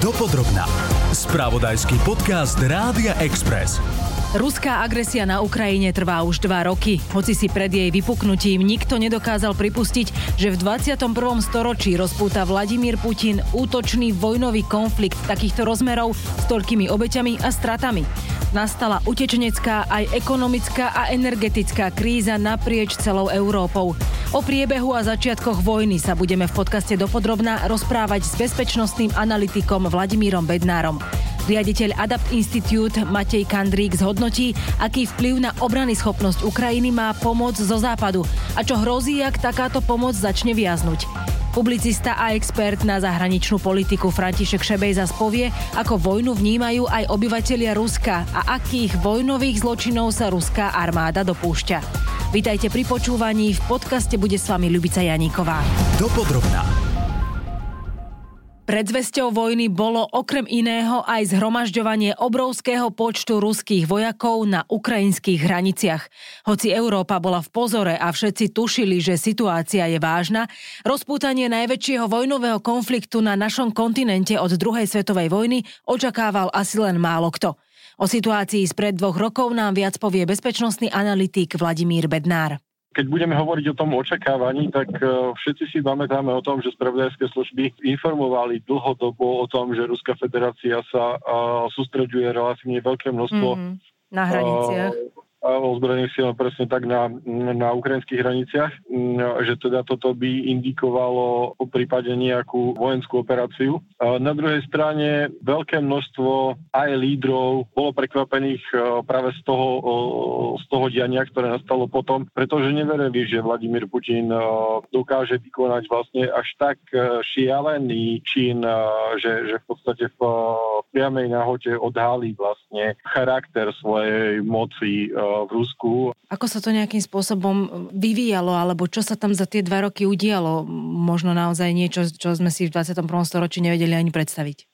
Dopodrobná. Spravodajský podcast Rádia Express. Ruská agresia na Ukrajine trvá už dva roky. Hoci si pred jej vypuknutím nikto nedokázal pripustiť, že v 21. storočí rozpúta Vladimír Putin útočný vojnový konflikt takýchto rozmerov s toľkými obeťami a stratami. Nastala utečenecká, aj ekonomická a energetická kríza naprieč celou Európou. O priebehu a začiatkoch vojny sa budeme v podcaste dopodrobná rozprávať s bezpečnostným analytikom Vladimírom Bednárom. Riaditeľ Adapt Institute Matej Kandrík zhodnotí, aký vplyv na obrany schopnosť Ukrajiny má pomoc zo západu a čo hrozí, ak takáto pomoc začne viaznuť. Publicista a expert na zahraničnú politiku František Šebej zas povie, ako vojnu vnímajú aj obyvatelia Ruska a akých vojnových zločinov sa ruská armáda dopúšťa. Vítajte pri počúvaní, v podcaste bude s vami Ľubica Janíková. Dopodrobná. Predzvesťou vojny bolo okrem iného aj zhromažďovanie obrovského počtu ruských vojakov na ukrajinských hraniciach. Hoci Európa bola v pozore a všetci tušili, že situácia je vážna, rozpútanie najväčšieho vojnového konfliktu na našom kontinente od druhej svetovej vojny očakával asi len málo kto. O situácii spred dvoch rokov nám viac povie bezpečnostný analytik Vladimír Bednár. Keď budeme hovoriť o tom očakávaní, tak e, všetci si pamätáme o tom, že spravodajské služby informovali dlhodobo o tom, že Ruská federácia sa sústreďuje relatívne veľké množstvo mm-hmm. na hraniciach ozbrojených síl presne tak na, na ukrajinských hraniciach, že teda toto by indikovalo v prípade nejakú vojenskú operáciu. Na druhej strane veľké množstvo aj lídrov bolo prekvapených e, práve z toho, z toho diania, ktoré nastalo potom, pretože neverili, že Vladimír Putin e, dokáže vykonať vlastne až tak e, šialený čin, že, že v podstate v priamej nahote odhalí vlastne charakter svojej moci v Rusku. Ako sa to nejakým spôsobom vyvíjalo, alebo čo sa tam za tie dva roky udialo? Možno naozaj niečo, čo sme si v 21. storočí nevedeli ani predstaviť.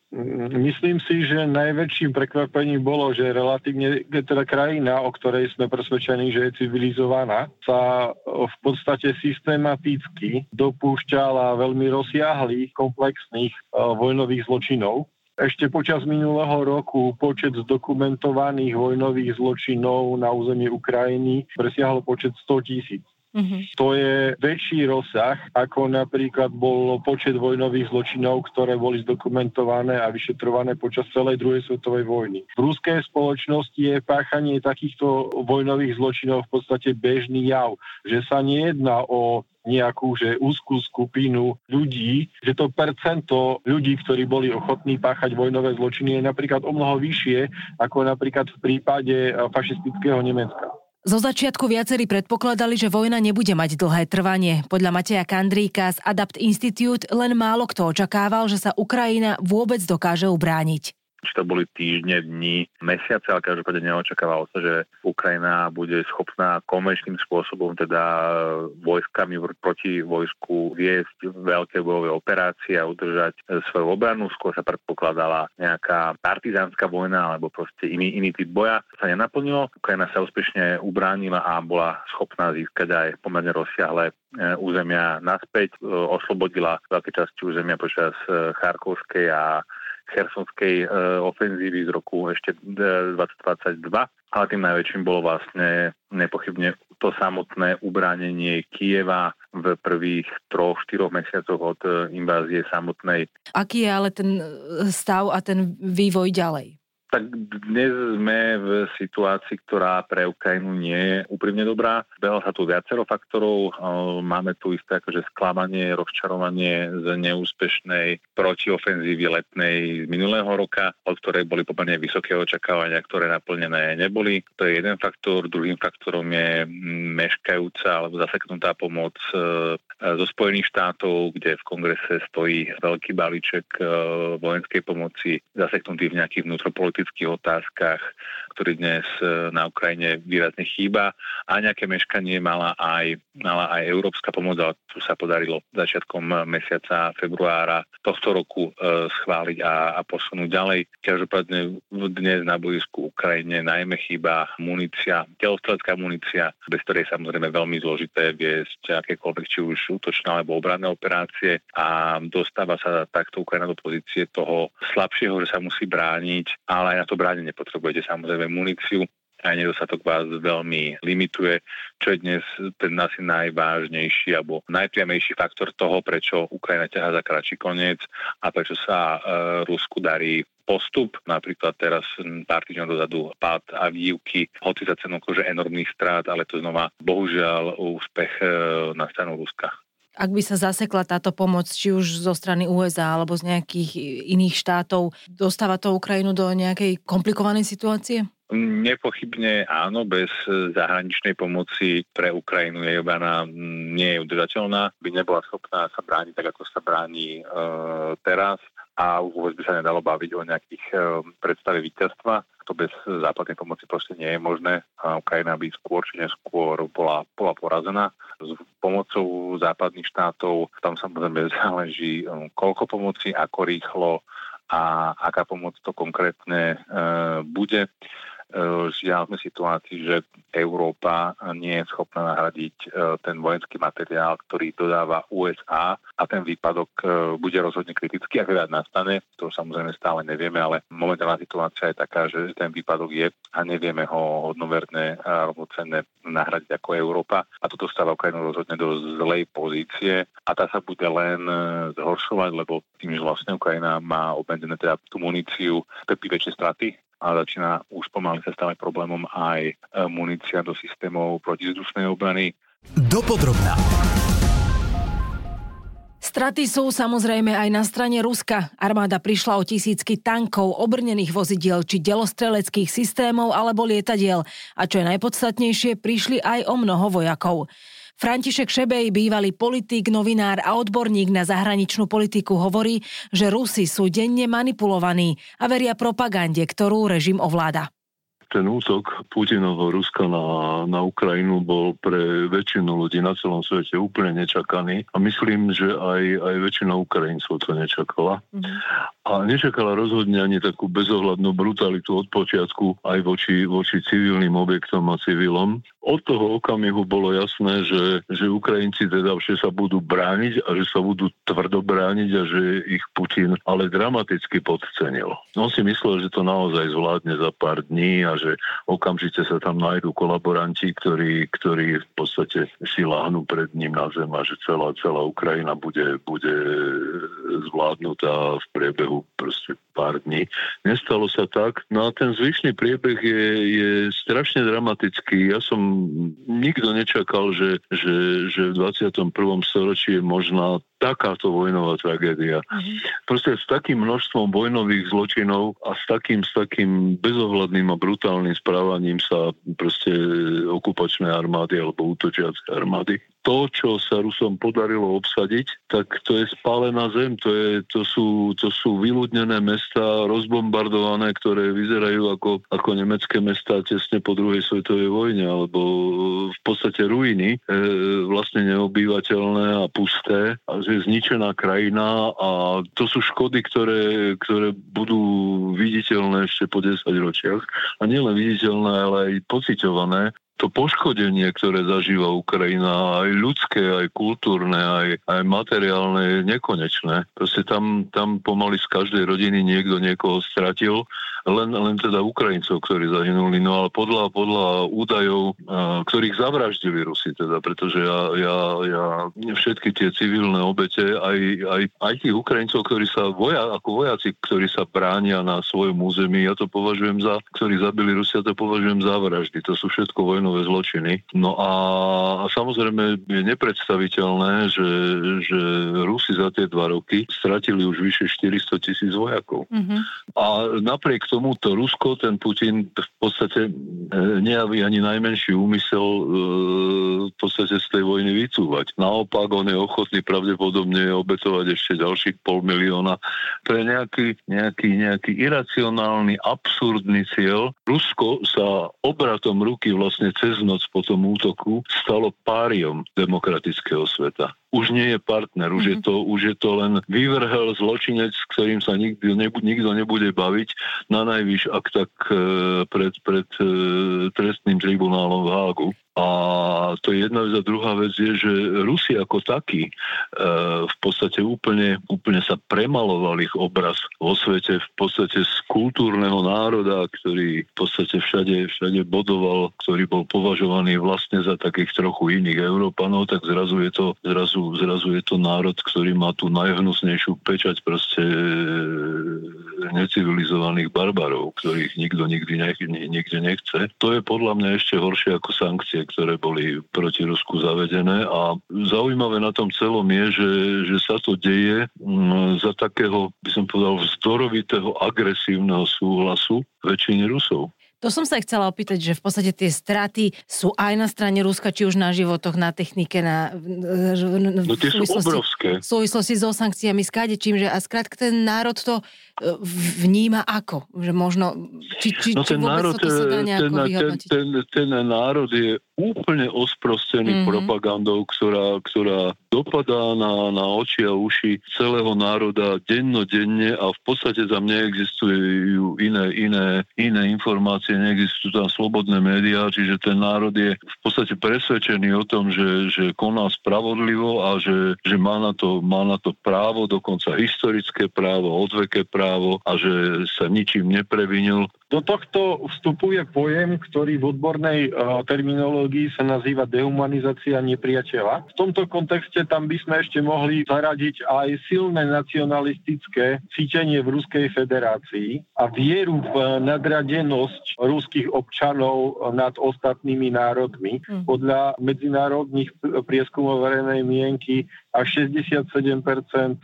Myslím si, že najväčším prekvapením bolo, že relatívne teda krajina, o ktorej sme presvedčení, že je civilizovaná, sa v podstate systematicky dopúšťala veľmi rozsiahlých, komplexných uh, vojnových zločinov ešte počas minulého roku počet zdokumentovaných vojnových zločinov na území Ukrajiny presiahol počet 100 tisíc. Mm-hmm. To je väčší rozsah, ako napríklad bol počet vojnových zločinov, ktoré boli zdokumentované a vyšetrované počas celej druhej svetovej vojny. V ruskej spoločnosti je páchanie takýchto vojnových zločinov v podstate bežný jav, že sa nejedná o nejakú že úzkú skupinu ľudí, že to percento ľudí, ktorí boli ochotní páchať vojnové zločiny je napríklad o mnoho vyššie ako napríklad v prípade fašistického Nemecka. Zo začiatku viacerí predpokladali, že vojna nebude mať dlhé trvanie. Podľa Mateja Kandríka z Adapt Institute len málo kto očakával, že sa Ukrajina vôbec dokáže ubrániť či to boli týždne, dni, mesiace, ale každopádne neočakávalo sa, že Ukrajina bude schopná komerčným spôsobom, teda vojskami proti vojsku viesť veľké bojové operácie a udržať svoju obranu. Skôr sa predpokladala nejaká partizánska vojna alebo proste iný, iný typ boja. Sa nenaplnilo. Ukrajina sa úspešne ubránila a bola schopná získať aj pomerne rozsiahle e, územia naspäť. E, oslobodila veľké časti územia počas e, Charkovskej a chersonskej e, ofenzívy z roku ešte 2022, ale tým najväčším bolo vlastne nepochybne to samotné ubránenie Kieva v prvých troch, štyroch mesiacoch od e, invázie samotnej. Aký je ale ten stav a ten vývoj ďalej? Tak dnes sme v situácii, ktorá pre Ukrajinu nie je úprimne dobrá. Behlo sa tu viacero faktorov. Máme tu isté akože sklamanie, rozčarovanie z neúspešnej protiofenzívy letnej z minulého roka, od ktorej boli pomerne vysoké očakávania, ktoré naplnené neboli. To je jeden faktor. Druhým faktorom je meškajúca alebo zaseknutá pomoc e, zo Spojených štátov, kde v kongrese stojí veľký balíček e, vojenskej pomoci zaseknutý v nejakých vnútropolitických politických otázkach, ktorý dnes e, na Ukrajine výrazne chýba a nejaké meškanie mala aj, mala aj európska pomoc, ale tu sa podarilo začiatkom mesiaca februára tohto roku e, schváliť a, a posunúť ďalej. Každopádne dnes na boisku Ukrajine najmä chýba munícia, telostrelecká munícia, bez ktorej samozrejme veľmi zložité viesť akékoľvek či už útočné alebo obranné operácie a dostáva sa takto Ukrajina do pozície toho slabšieho, že sa musí brániť, ale aj na to bránenie potrebujete samozrejme muníciu aj nedostatok vás veľmi limituje, čo je dnes ten asi najvážnejší alebo najpriamejší faktor toho, prečo Ukrajina ťaha za kratší koniec a prečo sa e, Rusku darí postup. Napríklad teraz pár týždňov dozadu pád a výuky, hoci za cenu akože enormných strát, ale to znova bohužiaľ úspech e, na stranu Ruska. Ak by sa zasekla táto pomoc, či už zo strany USA alebo z nejakých iných štátov, dostáva to Ukrajinu do nejakej komplikovanej situácie? Nepochybne áno, bez zahraničnej pomoci pre Ukrajinu jej obrana nie je udržateľná, by nebola schopná sa brániť tak, ako sa bráni e, teraz a vôbec by sa nedalo baviť o nejakých e, predstave víťazstva. To bez západnej pomoci proste nie je možné. A Ukrajina by skôr či neskôr bola, bola porazená. S pomocou západných štátov tam samozrejme záleží, e, koľko pomoci, ako rýchlo a aká pomoc to konkrétne e, bude. E, žiaľ sme situácii, že Európa nie je schopná nahradiť e, ten vojenský materiál, ktorý dodáva USA a ten výpadok e, bude rozhodne kritický, ak teda nastane, to samozrejme stále nevieme, ale momentálna situácia je taká, že ten výpadok je a nevieme ho hodnoverné a rovnocenné nahradiť ako Európa. A toto stáva Ukrajinu rozhodne do zlej pozície. A tá sa bude len zhoršovať, lebo tým, že vlastne Ukrajina má obmedzené teda tú muníciu, trpí väčšie straty a začína už pomaly sa stávať problémom aj e, munícia do systémov protizdušnej obrany. Dopodrobná. Straty sú samozrejme aj na strane Ruska. Armáda prišla o tisícky tankov, obrnených vozidiel či delostreleckých systémov alebo lietadiel. A čo je najpodstatnejšie, prišli aj o mnoho vojakov. František Šebej, bývalý politik, novinár a odborník na zahraničnú politiku hovorí, že Rusi sú denne manipulovaní a veria propagande, ktorú režim ovláda ten útok Putinovho Ruska na, na Ukrajinu bol pre väčšinu ľudí na celom svete úplne nečakaný a myslím, že aj, aj väčšina Ukrajincov to nečakala. Mm-hmm. A nečakala rozhodne ani takú bezohľadnú brutalitu od počiatku aj voči, voči civilným objektom a civilom od toho okamihu bolo jasné, že, že Ukrajinci teda vše sa budú brániť a že sa budú tvrdo brániť a že ich Putin ale dramaticky podcenil. On si myslel, že to naozaj zvládne za pár dní a že okamžite sa tam nájdú kolaboranti, ktorí, ktorí v podstate si láhnú pred ním na zem a že celá, celá Ukrajina bude, bude zvládnutá v priebehu proste pár dní. Nestalo sa tak. No a ten zvyšný priebeh je, je strašne dramatický. Ja som nikto nečakal, že, že, že v 21. storočí je možná takáto vojnová tragédia. Uh-huh. Proste s takým množstvom vojnových zločinov a s takým, s takým bezohľadným a brutálnym správaním sa proste okupačné armády alebo útočiace armády to, čo sa Rusom podarilo obsadiť, tak to je spálená zem, to, je, to, sú, to sú vyľudnené mesta, rozbombardované, ktoré vyzerajú ako, ako nemecké mesta tesne po druhej svetovej vojne, alebo v podstate ruiny, e, vlastne neobývateľné a pusté, a je zničená krajina a to sú škody, ktoré, ktoré budú viditeľné ešte po 10 ročiach. A nielen viditeľné, ale aj pociťované to poškodenie, ktoré zažíva Ukrajina, aj ľudské, aj kultúrne, aj, aj materiálne, je nekonečné. Proste tam, tam pomaly z každej rodiny niekto niekoho stratil len, len teda Ukrajincov, ktorí zahynuli, no ale podľa, podľa údajov, ktorých zavraždili Rusi teda, pretože ja, ja, ja všetky tie civilné obete, aj, aj, aj tých Ukrajincov, ktorí sa voja, ako vojaci, ktorí sa bránia na svojom území, ja to považujem za, ktorí zabili Rusia, to považujem za vraždy. To sú všetko vojnové zločiny. No a, samozrejme je nepredstaviteľné, že, že Rusi za tie dva roky stratili už vyše 400 tisíc vojakov. Mm-hmm. A napriek tomu tomuto Rusko, ten Putin v podstate e, nejaví ani najmenší úmysel e, v podstate z tej vojny vycúvať. Naopak on je ochotný pravdepodobne obetovať ešte ďalších pol milióna pre nejaký, nejaký, nejaký iracionálny, absurdný cieľ. Rusko sa obratom ruky vlastne cez noc po tom útoku stalo páriom demokratického sveta už nie je partner, už, je, mhm. to, už je to len vyvrhel zločinec, s ktorým sa nikto, nebude, nikto nebude baviť, na najvyš ak tak e, pred, pred e, trestným tribunálom v Hágu. A to je jedna vec. A druhá vec je, že Rusi ako takí e, podstate úplne, úplne sa premaloval ich obraz vo svete, v podstate z kultúrneho národa, ktorý v podstate všade, všade bodoval, ktorý bol považovaný vlastne za takých trochu iných Európanov, tak zrazu je to, zrazu, zrazu je to národ, ktorý má tú najhnusnejšiu pečať proste e, necivilizovaných barbarov, ktorých nikto nikdy nech, nikde nechce. To je podľa mňa ešte horšie ako sankcie, ktoré boli proti Rusku zavedené a zaujímavé na tom celom je, že, že sa to deje m, za takého, by som povedal, vzdorovitého agresívneho súhlasu väčšiny Rusov. To som sa chcela opýtať, že v podstate tie straty sú aj na strane Ruska, či už na životoch, na technike, na... No tie sú obrovské. V súvislosti so sankciami, skáde čím, že a skrátka ten národ to vníma ako? Že možno, či, či, no ten či národ, to sa dá ten, ten, ten, ten národ je úplne osprostený mm-hmm. propagandou, ktorá, ktorá dopadá na, na oči a uši celého národa dennodenne a v podstate tam neexistujú iné, iné, iné informácie, neexistujú tam slobodné médiá, čiže ten národ je v podstate presvedčený o tom, že, že koná spravodlivo a že, že má, na to, má na to právo, dokonca historické právo, odveké právo a že sa ničím neprevinil. Do tohto vstupuje pojem, ktorý v odbornej uh, terminológii sa nazýva dehumanizácia nepriateľa. V tomto kontexte tam by sme ešte mohli zaradiť aj silné nacionalistické cítenie v Ruskej federácii a vieru v nadradenosť ruských občanov nad ostatnými národmi. Mm. Podľa medzinárodných prieskumov verejnej mienky až 67%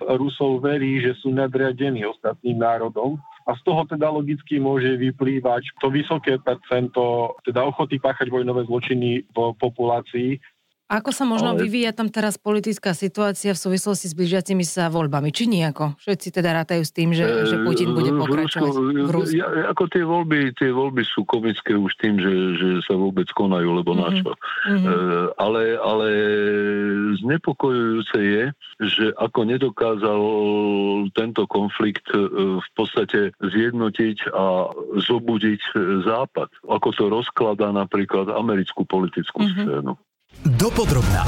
Rusov verí, že sú nadriadení ostatným národom a z toho teda logicky môže vyplývať to vysoké percento teda ochoty páchať vojnové zločiny v populácii, ako sa možno ale... vyvíja tam teraz politická situácia v súvislosti s blížiacimi sa voľbami? Či nejako? Všetci teda rátajú s tým, že, že Putin bude pokračovať v Rusku? Ja, ako tie voľby, tie voľby sú komické už tým, že, že sa vôbec konajú, lebo mm-hmm. na čo. Mm-hmm. E, ale, ale znepokojujúce je, že ako nedokázal tento konflikt e, v podstate zjednotiť a zobudiť Západ. Ako to rozkladá napríklad americkú politickú mm-hmm. scénu. Dopodrobná.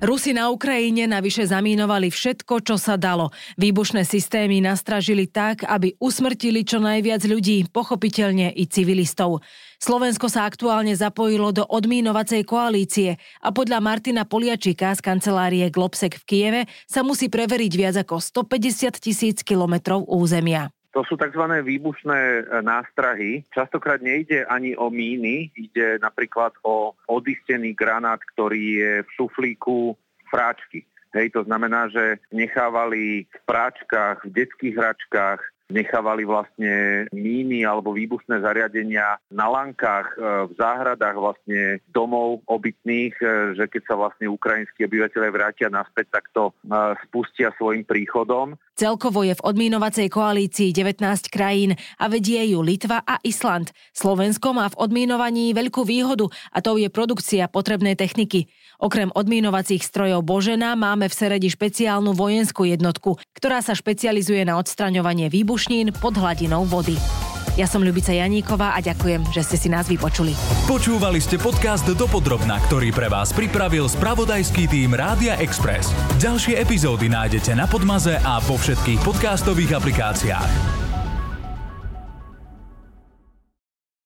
Rusi na Ukrajine navyše zamínovali všetko, čo sa dalo. Výbušné systémy nastražili tak, aby usmrtili čo najviac ľudí, pochopiteľne i civilistov. Slovensko sa aktuálne zapojilo do odmínovacej koalície a podľa Martina Poliačika z kancelárie Globsek v Kieve sa musí preveriť viac ako 150 tisíc kilometrov územia. To sú tzv. výbušné e, nástrahy. Častokrát nejde ani o míny, ide napríklad o odistený granát, ktorý je v šuflíku fráčky. Hej, to znamená, že nechávali v práčkach, v detských hračkách, nechávali vlastne míny alebo výbušné zariadenia na lankách, e, v záhradách vlastne domov obytných, e, že keď sa vlastne ukrajinskí obyvateľe vrátia naspäť, tak to spustia svojim príchodom. Celkovo je v odmínovacej koalícii 19 krajín a vedie ju Litva a Island. Slovensko má v odmínovaní veľkú výhodu a to je produkcia potrebnej techniky. Okrem odmínovacích strojov Božena máme v Seredi špeciálnu vojenskú jednotku, ktorá sa špecializuje na odstraňovanie výbušnín pod hladinou vody. Ja som Ľubica Janíková a ďakujem, že ste si nás vypočuli. Počúvali ste podcast Dopodrobna, ktorý pre vás pripravil spravodajský tým Rádia Express. Ďalšie epizódy nájdete na Podmaze a vo všetkých podcastových aplikáciách.